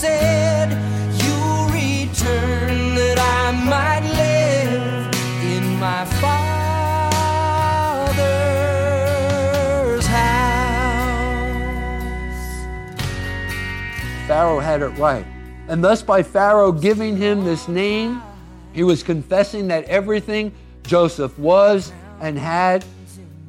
said. Return that I might live in my Father's house. Pharaoh had it right. And thus, by Pharaoh giving him this name, he was confessing that everything Joseph was and had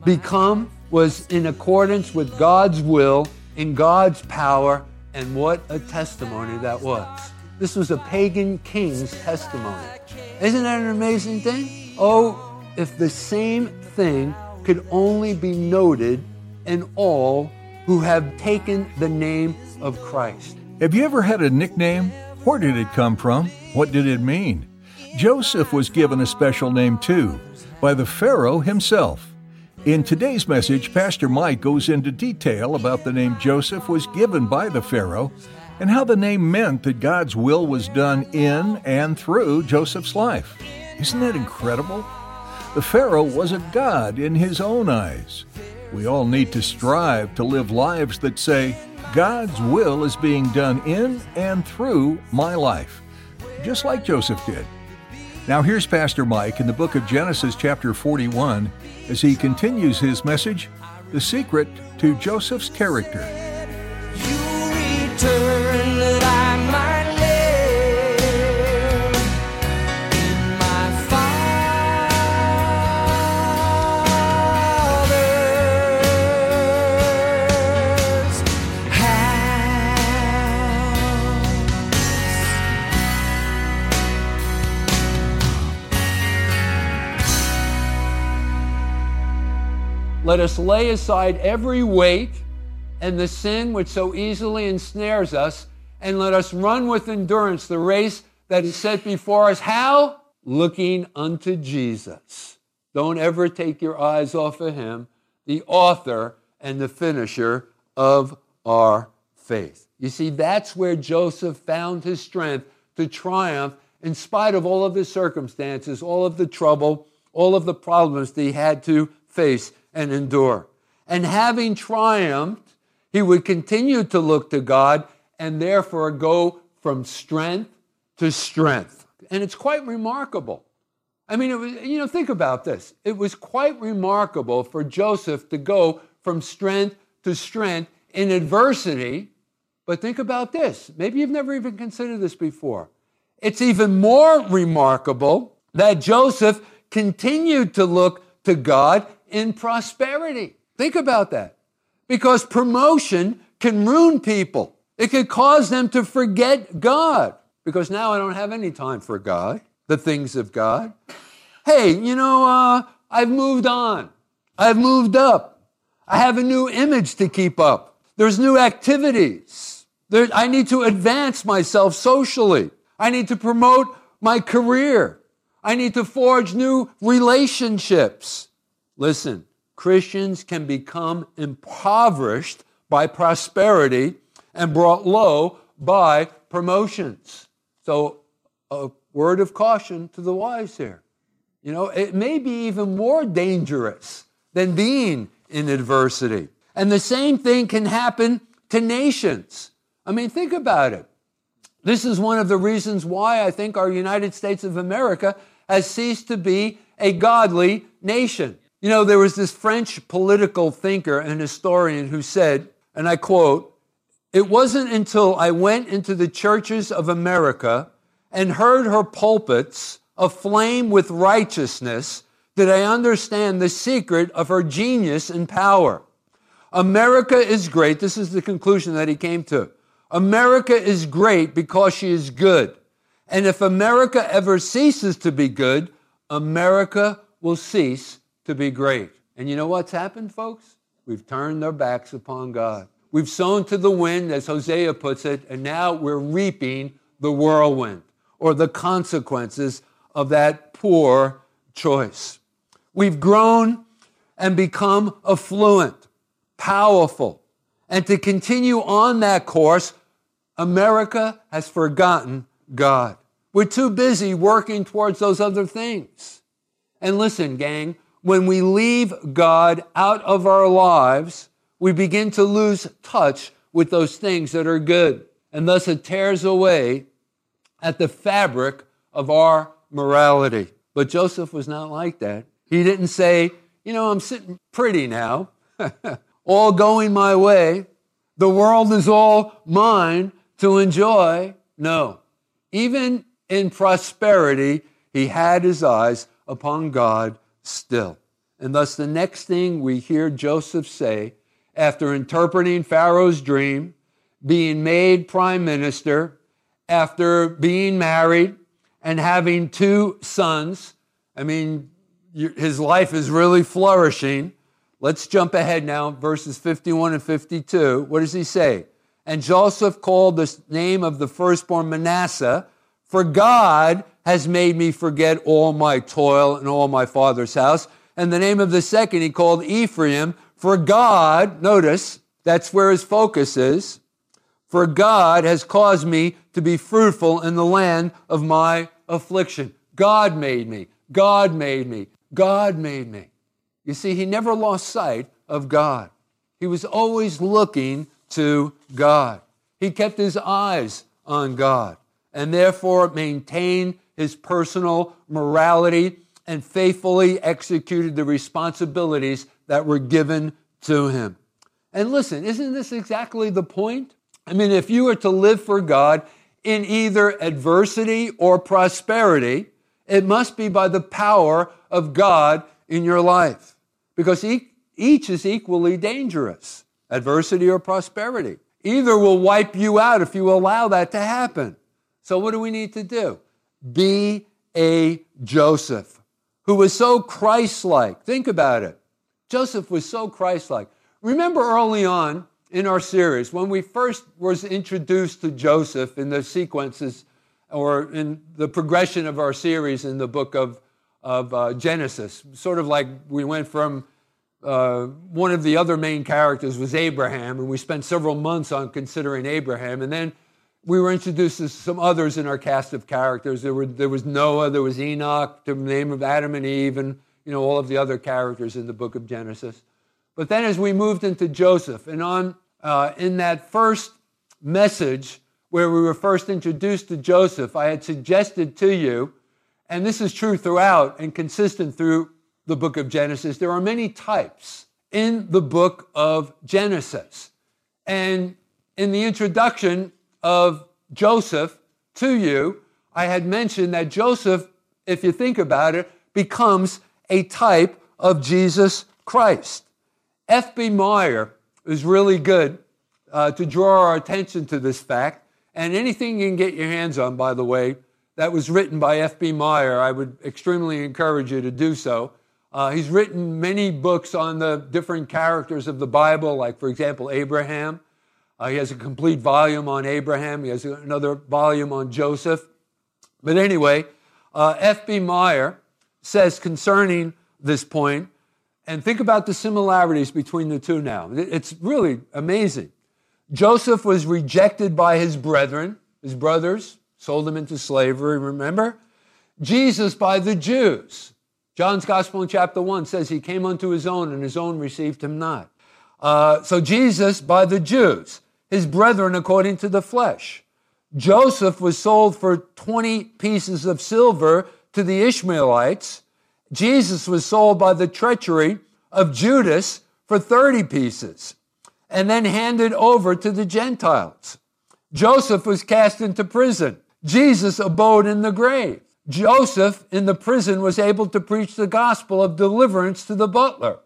become was in accordance with God's will, in God's power, and what a testimony that was. This was a pagan king's testimony. Isn't that an amazing thing? Oh, if the same thing could only be noted in all who have taken the name of Christ. Have you ever had a nickname? Where did it come from? What did it mean? Joseph was given a special name too, by the Pharaoh himself. In today's message, Pastor Mike goes into detail about the name Joseph was given by the Pharaoh and how the name meant that God's will was done in and through Joseph's life. Isn't that incredible? The Pharaoh was a god in his own eyes. We all need to strive to live lives that say, God's will is being done in and through my life, just like Joseph did. Now, here's Pastor Mike in the book of Genesis, chapter 41, as he continues his message The Secret to Joseph's Character. Let us lay aside every weight and the sin which so easily ensnares us, and let us run with endurance the race that is set before us. How? Looking unto Jesus. Don't ever take your eyes off of him, the author and the finisher of our faith. You see, that's where Joseph found his strength to triumph in spite of all of the circumstances, all of the trouble, all of the problems that he had to face and endure. And having triumphed, he would continue to look to God and therefore go from strength to strength. And it's quite remarkable. I mean, was, you know, think about this. It was quite remarkable for Joseph to go from strength to strength in adversity. But think about this. Maybe you've never even considered this before. It's even more remarkable that Joseph continued to look to God in prosperity. Think about that. Because promotion can ruin people, it can cause them to forget God. Because now I don't have any time for God, the things of God. Hey, you know, uh, I've moved on, I've moved up, I have a new image to keep up, there's new activities. There, I need to advance myself socially. I need to promote my career. I need to forge new relationships. Listen, Christians can become impoverished by prosperity and brought low by promotions. So, a word of caution to the wise here. You know, it may be even more dangerous than being in adversity. And the same thing can happen to nations. I mean, think about it. This is one of the reasons why I think our United States of America has ceased to be a godly nation. You know, there was this French political thinker and historian who said, and I quote, It wasn't until I went into the churches of America and heard her pulpits aflame with righteousness that I understand the secret of her genius and power. America is great. This is the conclusion that he came to. America is great because she is good. And if America ever ceases to be good, America will cease to be great. And you know what's happened, folks? We've turned our backs upon God. We've sown to the wind, as Hosea puts it, and now we're reaping the whirlwind or the consequences of that poor choice. We've grown and become affluent, powerful. And to continue on that course, America has forgotten God. We're too busy working towards those other things. And listen, gang, when we leave God out of our lives, we begin to lose touch with those things that are good. And thus it tears away at the fabric of our morality. But Joseph was not like that. He didn't say, you know, I'm sitting pretty now, all going my way. The world is all mine to enjoy. No. Even in prosperity, he had his eyes upon God still. And thus, the next thing we hear Joseph say after interpreting Pharaoh's dream, being made prime minister, after being married and having two sons, I mean, his life is really flourishing. Let's jump ahead now, verses 51 and 52. What does he say? And Joseph called the name of the firstborn Manasseh, for God has made me forget all my toil and all my father's house. And the name of the second he called Ephraim, for God, notice, that's where his focus is, for God has caused me to be fruitful in the land of my affliction. God made me. God made me. God made me. You see, he never lost sight of God. He was always looking to God. He kept his eyes on God and therefore maintained his personal morality and faithfully executed the responsibilities that were given to him. And listen, isn't this exactly the point? I mean, if you are to live for God in either adversity or prosperity, it must be by the power of God in your life because each is equally dangerous adversity or prosperity. Either will wipe you out if you allow that to happen. So, what do we need to do? Be a Joseph who was so Christ like. Think about it. Joseph was so Christ like. Remember early on in our series, when we first was introduced to Joseph in the sequences or in the progression of our series in the book of, of uh, Genesis, sort of like we went from uh, one of the other main characters was Abraham, and we spent several months on considering Abraham. And then we were introduced to some others in our cast of characters. There, were, there was Noah, there was Enoch, the name of Adam and Eve, and you know all of the other characters in the book of Genesis. But then, as we moved into Joseph, and on uh, in that first message where we were first introduced to Joseph, I had suggested to you, and this is true throughout and consistent through the book of Genesis, there are many types in the book of Genesis. And in the introduction of Joseph to you, I had mentioned that Joseph, if you think about it, becomes a type of Jesus Christ. F.B. Meyer is really good uh, to draw our attention to this fact. And anything you can get your hands on, by the way, that was written by F.B. Meyer, I would extremely encourage you to do so. Uh, he's written many books on the different characters of the Bible, like, for example, Abraham. Uh, he has a complete volume on Abraham, he has another volume on Joseph. But anyway, uh, F.B. Meyer says concerning this point, and think about the similarities between the two now. It's really amazing. Joseph was rejected by his brethren, his brothers, sold him into slavery, remember? Jesus by the Jews. John's Gospel in chapter 1 says he came unto his own, and his own received him not. Uh, so Jesus by the Jews, his brethren according to the flesh. Joseph was sold for 20 pieces of silver to the Ishmaelites. Jesus was sold by the treachery of Judas for 30 pieces and then handed over to the Gentiles. Joseph was cast into prison. Jesus abode in the grave. Joseph in the prison was able to preach the gospel of deliverance to the butler.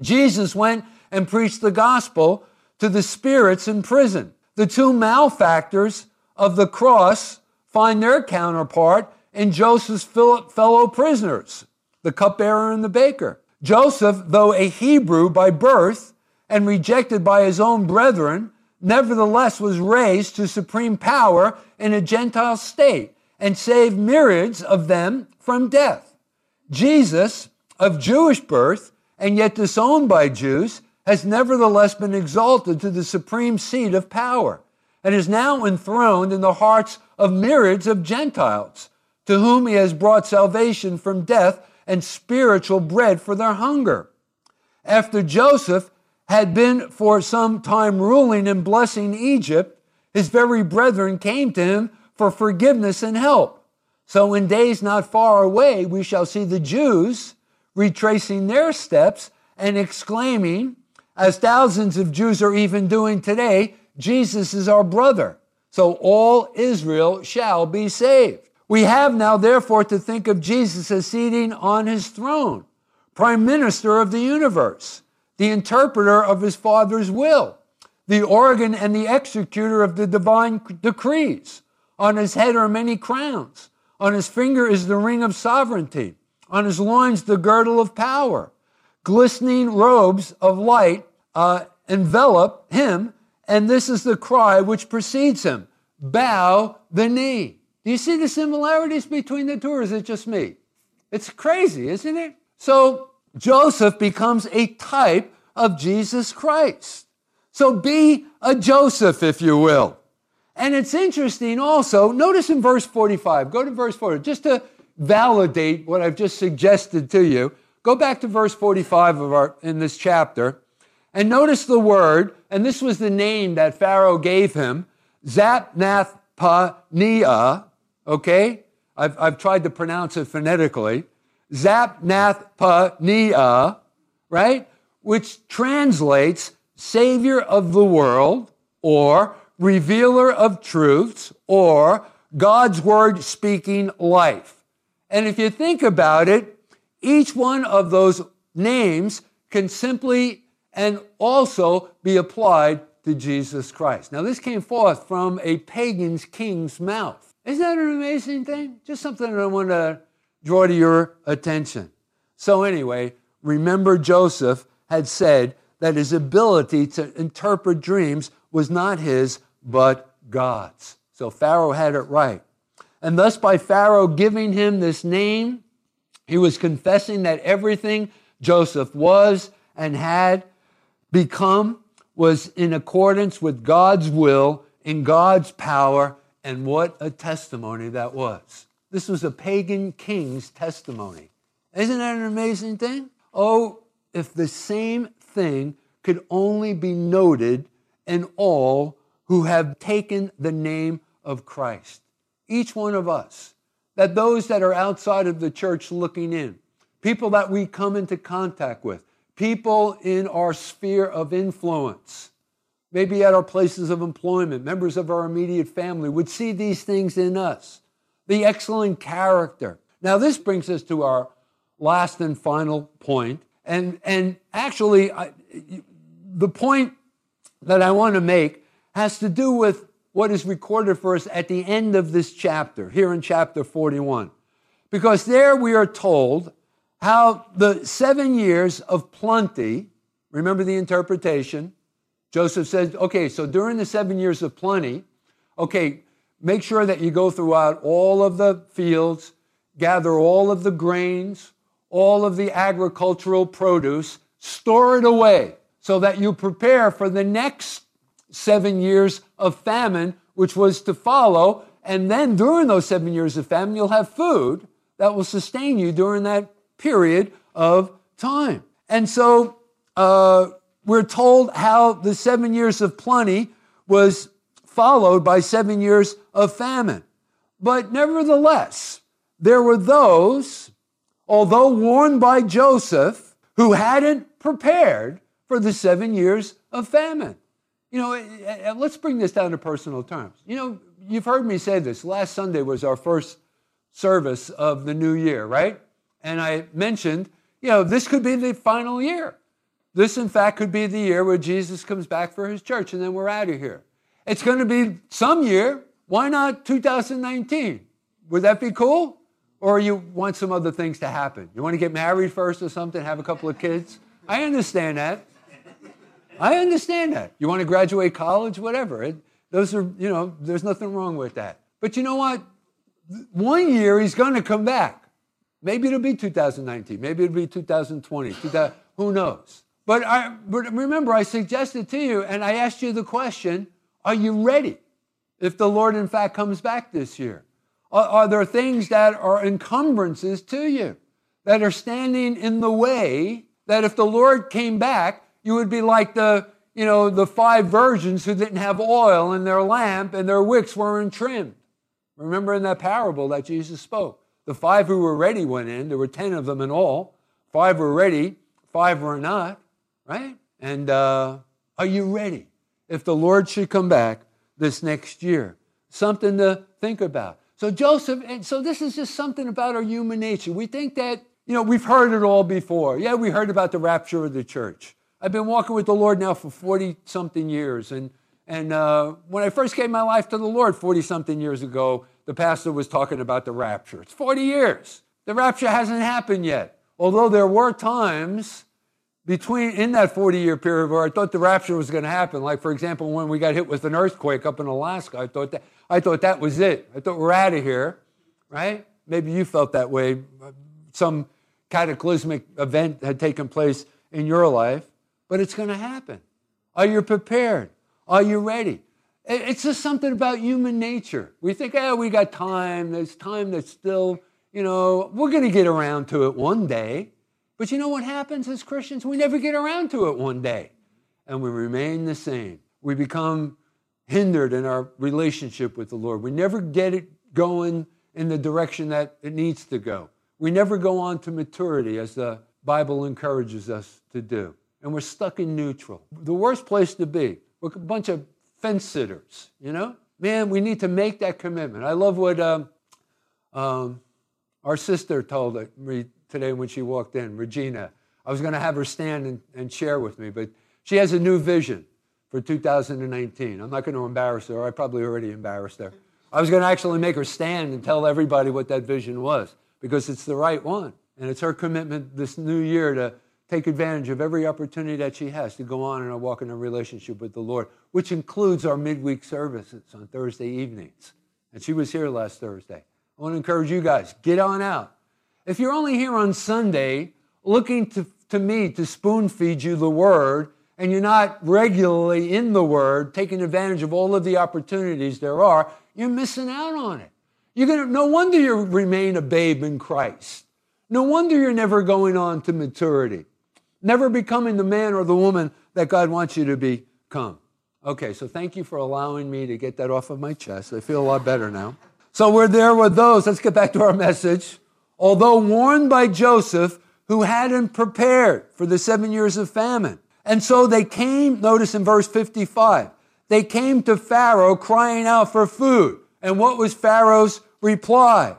Jesus went and preached the gospel to the spirits in prison. The two malefactors of the cross find their counterpart in Joseph's fellow prisoners, the cupbearer and the baker. Joseph, though a Hebrew by birth and rejected by his own brethren, nevertheless was raised to supreme power in a Gentile state and saved myriads of them from death. Jesus, of Jewish birth and yet disowned by Jews, has nevertheless been exalted to the supreme seat of power and is now enthroned in the hearts of myriads of Gentiles, to whom he has brought salvation from death and spiritual bread for their hunger. After Joseph had been for some time ruling and blessing Egypt, his very brethren came to him for forgiveness and help. So in days not far away, we shall see the Jews retracing their steps and exclaiming, as thousands of Jews are even doing today, Jesus is our brother. So all Israel shall be saved. We have now, therefore, to think of Jesus as seating on his throne, prime minister of the universe, the interpreter of his Father's will, the organ and the executor of the divine decrees. On his head are many crowns. On his finger is the ring of sovereignty. On his loins, the girdle of power. Glistening robes of light uh, envelop him, and this is the cry which precedes him bow the knee. Do you see the similarities between the two, or is it just me? It's crazy, isn't it? So Joseph becomes a type of Jesus Christ. So be a Joseph, if you will. And it's interesting also, notice in verse 45, go to verse 40, just to validate what I've just suggested to you. Go back to verse 45 of our, in this chapter and notice the word, and this was the name that Pharaoh gave him, Zapnathpaneah, okay? I've, I've tried to pronounce it phonetically. Zapnathpaneah, right? Which translates Savior of the world or Revealer of truths or God's Word speaking life. And if you think about it, each one of those names can simply and also be applied to Jesus Christ. Now, this came forth from a pagan's king's mouth. Isn't that an amazing thing? Just something that I want to draw to your attention. So, anyway, remember Joseph had said that his ability to interpret dreams was not his, but God's. So, Pharaoh had it right. And thus, by Pharaoh giving him this name, he was confessing that everything Joseph was and had become was in accordance with God's will, in God's power, and what a testimony that was. This was a pagan king's testimony. Isn't that an amazing thing? Oh, if the same thing could only be noted in all who have taken the name of Christ. Each one of us. That those that are outside of the church looking in, people that we come into contact with, people in our sphere of influence, maybe at our places of employment, members of our immediate family, would see these things in us. The excellent character. Now, this brings us to our last and final point. And, and actually, I, the point that I want to make has to do with what is recorded for us at the end of this chapter, here in chapter 41. Because there we are told how the seven years of plenty, remember the interpretation? Joseph says, okay, so during the seven years of plenty, okay, make sure that you go throughout all of the fields, gather all of the grains, all of the agricultural produce, store it away so that you prepare for the next seven years of famine, which was to follow. And then during those seven years of famine, you'll have food that will sustain you during that period of time. And so uh, we're told how the seven years of plenty was followed by seven years of famine. But nevertheless, there were those, although warned by Joseph, who hadn't prepared for the seven years of famine. You know, eh, eh, let's bring this down to personal terms. You know, you've heard me say this. Last Sunday was our first service of the new year, right? And I mentioned, you know, this could be the final year. This, in fact, could be the year where Jesus comes back for his church and then we're out of here. It's going to be some year. Why not 2019? Would that be cool? Or you want some other things to happen? You want to get married first or something, have a couple of kids? I understand that. I understand that. You want to graduate college, whatever. It, those are, you know, there's nothing wrong with that. But you know what? One year he's going to come back. Maybe it'll be 2019. Maybe it'll be 2020. 2000, who knows? But, I, but remember, I suggested to you and I asked you the question are you ready if the Lord, in fact, comes back this year? Are, are there things that are encumbrances to you that are standing in the way that if the Lord came back, you would be like the, you know, the five virgins who didn't have oil in their lamp and their wicks weren't trimmed. Remember in that parable that Jesus spoke. The five who were ready went in. There were ten of them in all. Five were ready, five were not, right? And uh, are you ready if the Lord should come back this next year? Something to think about. So Joseph, and so this is just something about our human nature. We think that, you know, we've heard it all before. Yeah, we heard about the rapture of the church. I've been walking with the Lord now for 40 something years. And, and uh, when I first gave my life to the Lord 40 something years ago, the pastor was talking about the rapture. It's 40 years. The rapture hasn't happened yet. Although there were times between in that 40 year period where I thought the rapture was going to happen. Like, for example, when we got hit with an earthquake up in Alaska, I thought that, I thought that was it. I thought we're out of here, right? Maybe you felt that way. Some cataclysmic event had taken place in your life, but it's going to happen. Are you prepared? Are you ready? It's just something about human nature. We think, oh, we got time. There's time that's still, you know, we're going to get around to it one day. But you know what happens as Christians? We never get around to it one day. And we remain the same. We become hindered in our relationship with the Lord. We never get it going in the direction that it needs to go. We never go on to maturity as the Bible encourages us to do. And we're stuck in neutral. The worst place to be. We're a bunch of fence sitters, you know? Man, we need to make that commitment. I love what um, um, our sister told me today when she walked in, Regina. I was going to have her stand and, and share with me, but she has a new vision for 2019. I'm not going to embarrass her. I probably already embarrassed her. I was going to actually make her stand and tell everybody what that vision was because it's the right one. And it's her commitment this new year to take advantage of every opportunity that she has to go on and walk in a relationship with the Lord, which includes our midweek services on Thursday evenings. And she was here last Thursday. I want to encourage you guys, get on out. If you're only here on Sunday looking to, to me to spoon feed you the word, and you're not regularly in the word, taking advantage of all of the opportunities there are, you're missing out on it. You're gonna, no wonder you remain a babe in Christ. No wonder you're never going on to maturity, never becoming the man or the woman that God wants you to become. Okay, so thank you for allowing me to get that off of my chest. I feel a lot better now. So we're there with those. Let's get back to our message. Although warned by Joseph, who hadn't prepared for the seven years of famine. And so they came, notice in verse 55, they came to Pharaoh crying out for food. And what was Pharaoh's reply?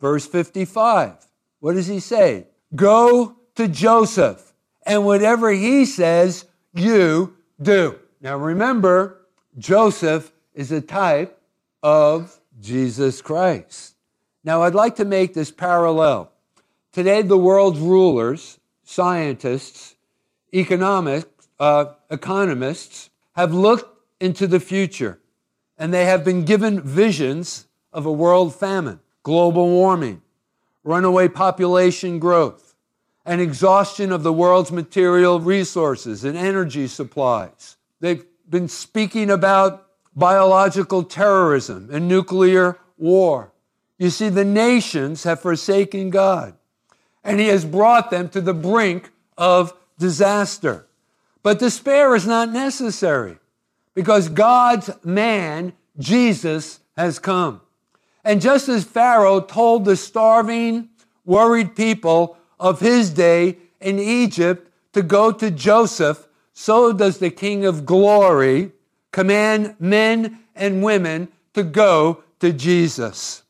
Verse 55. What does he say? Go to Joseph, and whatever he says, you do. Now remember, Joseph is a type of Jesus Christ. Now I'd like to make this parallel. Today, the world's rulers, scientists, economic, uh, economists have looked into the future and they have been given visions of a world famine, global warming, runaway population growth, and exhaustion of the world's material resources and energy supplies. They've been speaking about biological terrorism and nuclear war. You see, the nations have forsaken God, and He has brought them to the brink of disaster. But despair is not necessary because God's man, Jesus, has come. And just as Pharaoh told the starving, worried people of his day in Egypt to go to Joseph, so does the King of glory command men and women to go to Jesus.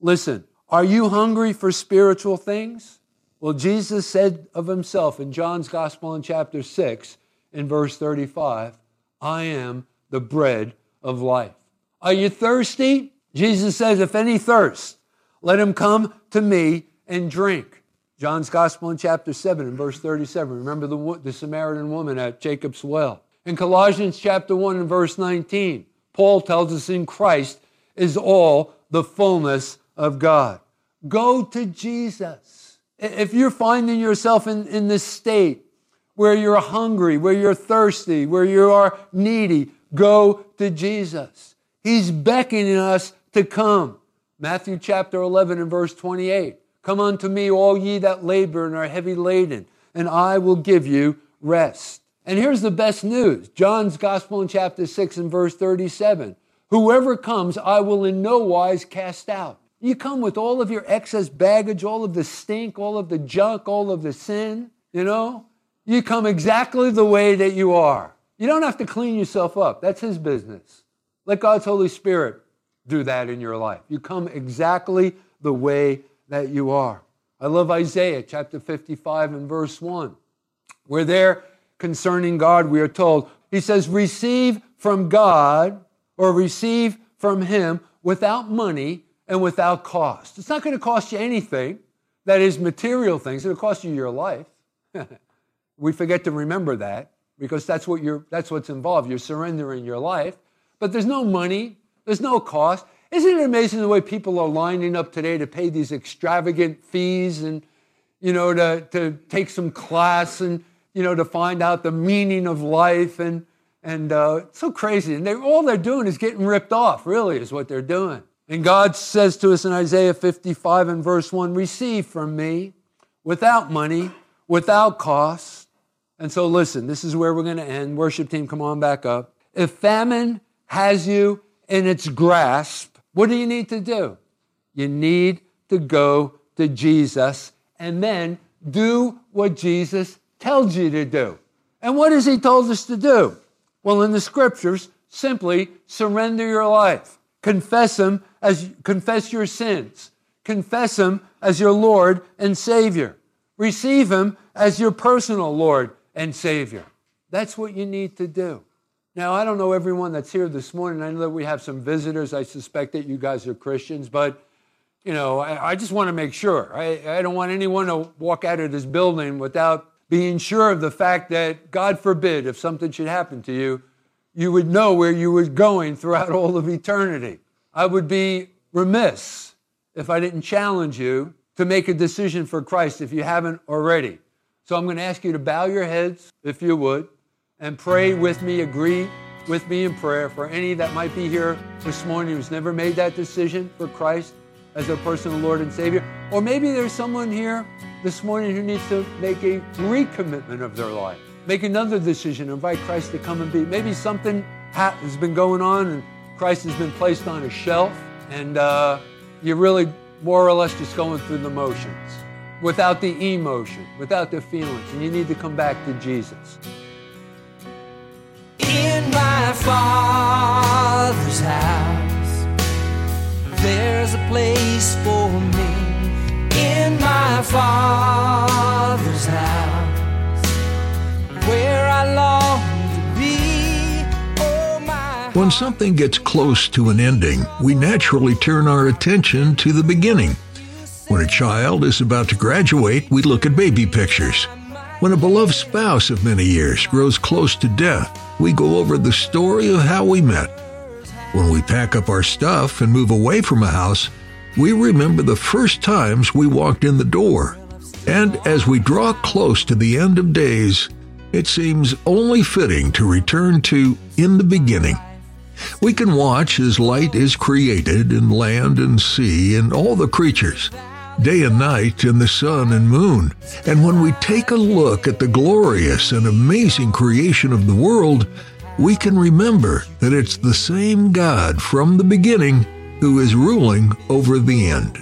Listen, are you hungry for spiritual things? Well, Jesus said of himself in John's Gospel in chapter 6, in verse 35, I am the bread of life. Are you thirsty? Jesus says, If any thirst, let him come to me and drink. John's Gospel in chapter 7 and verse 37. Remember the, the Samaritan woman at Jacob's well. In Colossians chapter 1 and verse 19, Paul tells us in Christ is all the fullness of God. Go to Jesus. If you're finding yourself in, in this state where you're hungry, where you're thirsty, where you are needy, go to Jesus. He's beckoning us to come. Matthew chapter 11 and verse 28. Come unto me, all ye that labor and are heavy laden, and I will give you rest. And here's the best news John's Gospel in chapter 6 and verse 37. Whoever comes, I will in no wise cast out. You come with all of your excess baggage, all of the stink, all of the junk, all of the sin, you know? You come exactly the way that you are. You don't have to clean yourself up. That's His business. Let God's Holy Spirit do that in your life. You come exactly the way that you are. I love Isaiah chapter 55 and verse 1, where there concerning God, we are told, He says, receive from God or receive from Him without money and without cost. It's not going to cost you anything that is material things, it'll cost you your life. we forget to remember that because that's what you're that's what's involved. You're surrendering your life. But there's no money, there's no cost. Isn't it amazing the way people are lining up today to pay these extravagant fees and you know to, to take some class and you know to find out the meaning of life and and uh, it's so crazy. And they all they're doing is getting ripped off. Really, is what they're doing. And God says to us in Isaiah 55 and verse 1 Receive from me without money, without cost. And so, listen, this is where we're going to end. Worship team, come on back up. If famine has you in its grasp, what do you need to do? You need to go to Jesus and then do what Jesus tells you to do. And what has he told us to do? Well, in the scriptures, simply surrender your life. Confess him as confess your sins. Confess him as your Lord and Savior. Receive him as your personal Lord and Savior. That's what you need to do. Now, I don't know everyone that's here this morning. I know that we have some visitors. I suspect that you guys are Christians, but you know, I, I just want to make sure. I, I don't want anyone to walk out of this building without being sure of the fact that, God forbid, if something should happen to you, you would know where you were going throughout all of eternity. I would be remiss if I didn't challenge you to make a decision for Christ if you haven't already. So I'm going to ask you to bow your heads, if you would, and pray with me, agree with me in prayer for any that might be here this morning who's never made that decision for Christ as their personal Lord and Savior. Or maybe there's someone here this morning who needs to make a recommitment of their life, make another decision, invite Christ to come and be. Maybe something has been going on and Christ has been placed on a shelf, and uh, you're really more or less just going through the motions without the emotion, without the feelings, and you need to come back to Jesus. My father's house, there's a place for me. In my father's house, where I long to be. Oh, my When something gets close to an ending, we naturally turn our attention to the beginning. When a child is about to graduate, we look at baby pictures. When a beloved spouse of many years grows close to death, we go over the story of how we met. When we pack up our stuff and move away from a house, we remember the first times we walked in the door. And as we draw close to the end of days, it seems only fitting to return to in the beginning. We can watch as light is created in land and sea and all the creatures, day and night and the sun and moon. And when we take a look at the glorious and amazing creation of the world, we can remember that it's the same God from the beginning who is ruling over the end.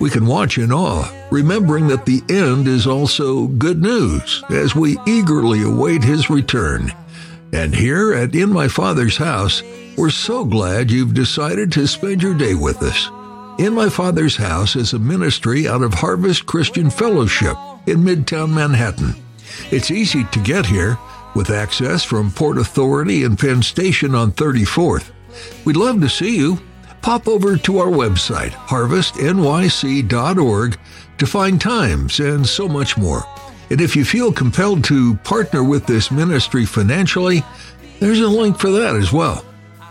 We can watch in awe, remembering that the end is also good news as we eagerly await his return. And here at In My Father's House, we're so glad you've decided to spend your day with us. In My Father's House is a ministry out of Harvest Christian Fellowship in Midtown Manhattan. It's easy to get here with access from Port Authority and Penn Station on 34th. We'd love to see you. Pop over to our website, harvestnyc.org, to find times and so much more. And if you feel compelled to partner with this ministry financially, There's a link for that as well.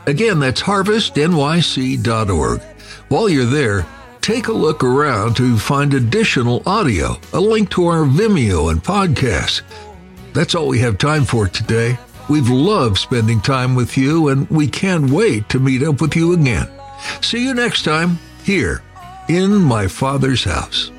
Again, that's harvestnyc.org. While you're there, take a look around to find additional audio, a link to our Vimeo and podcasts. That's all we have time for today. We've loved spending time with you, and we can't wait to meet up with you again. See you next time here in my Father's house.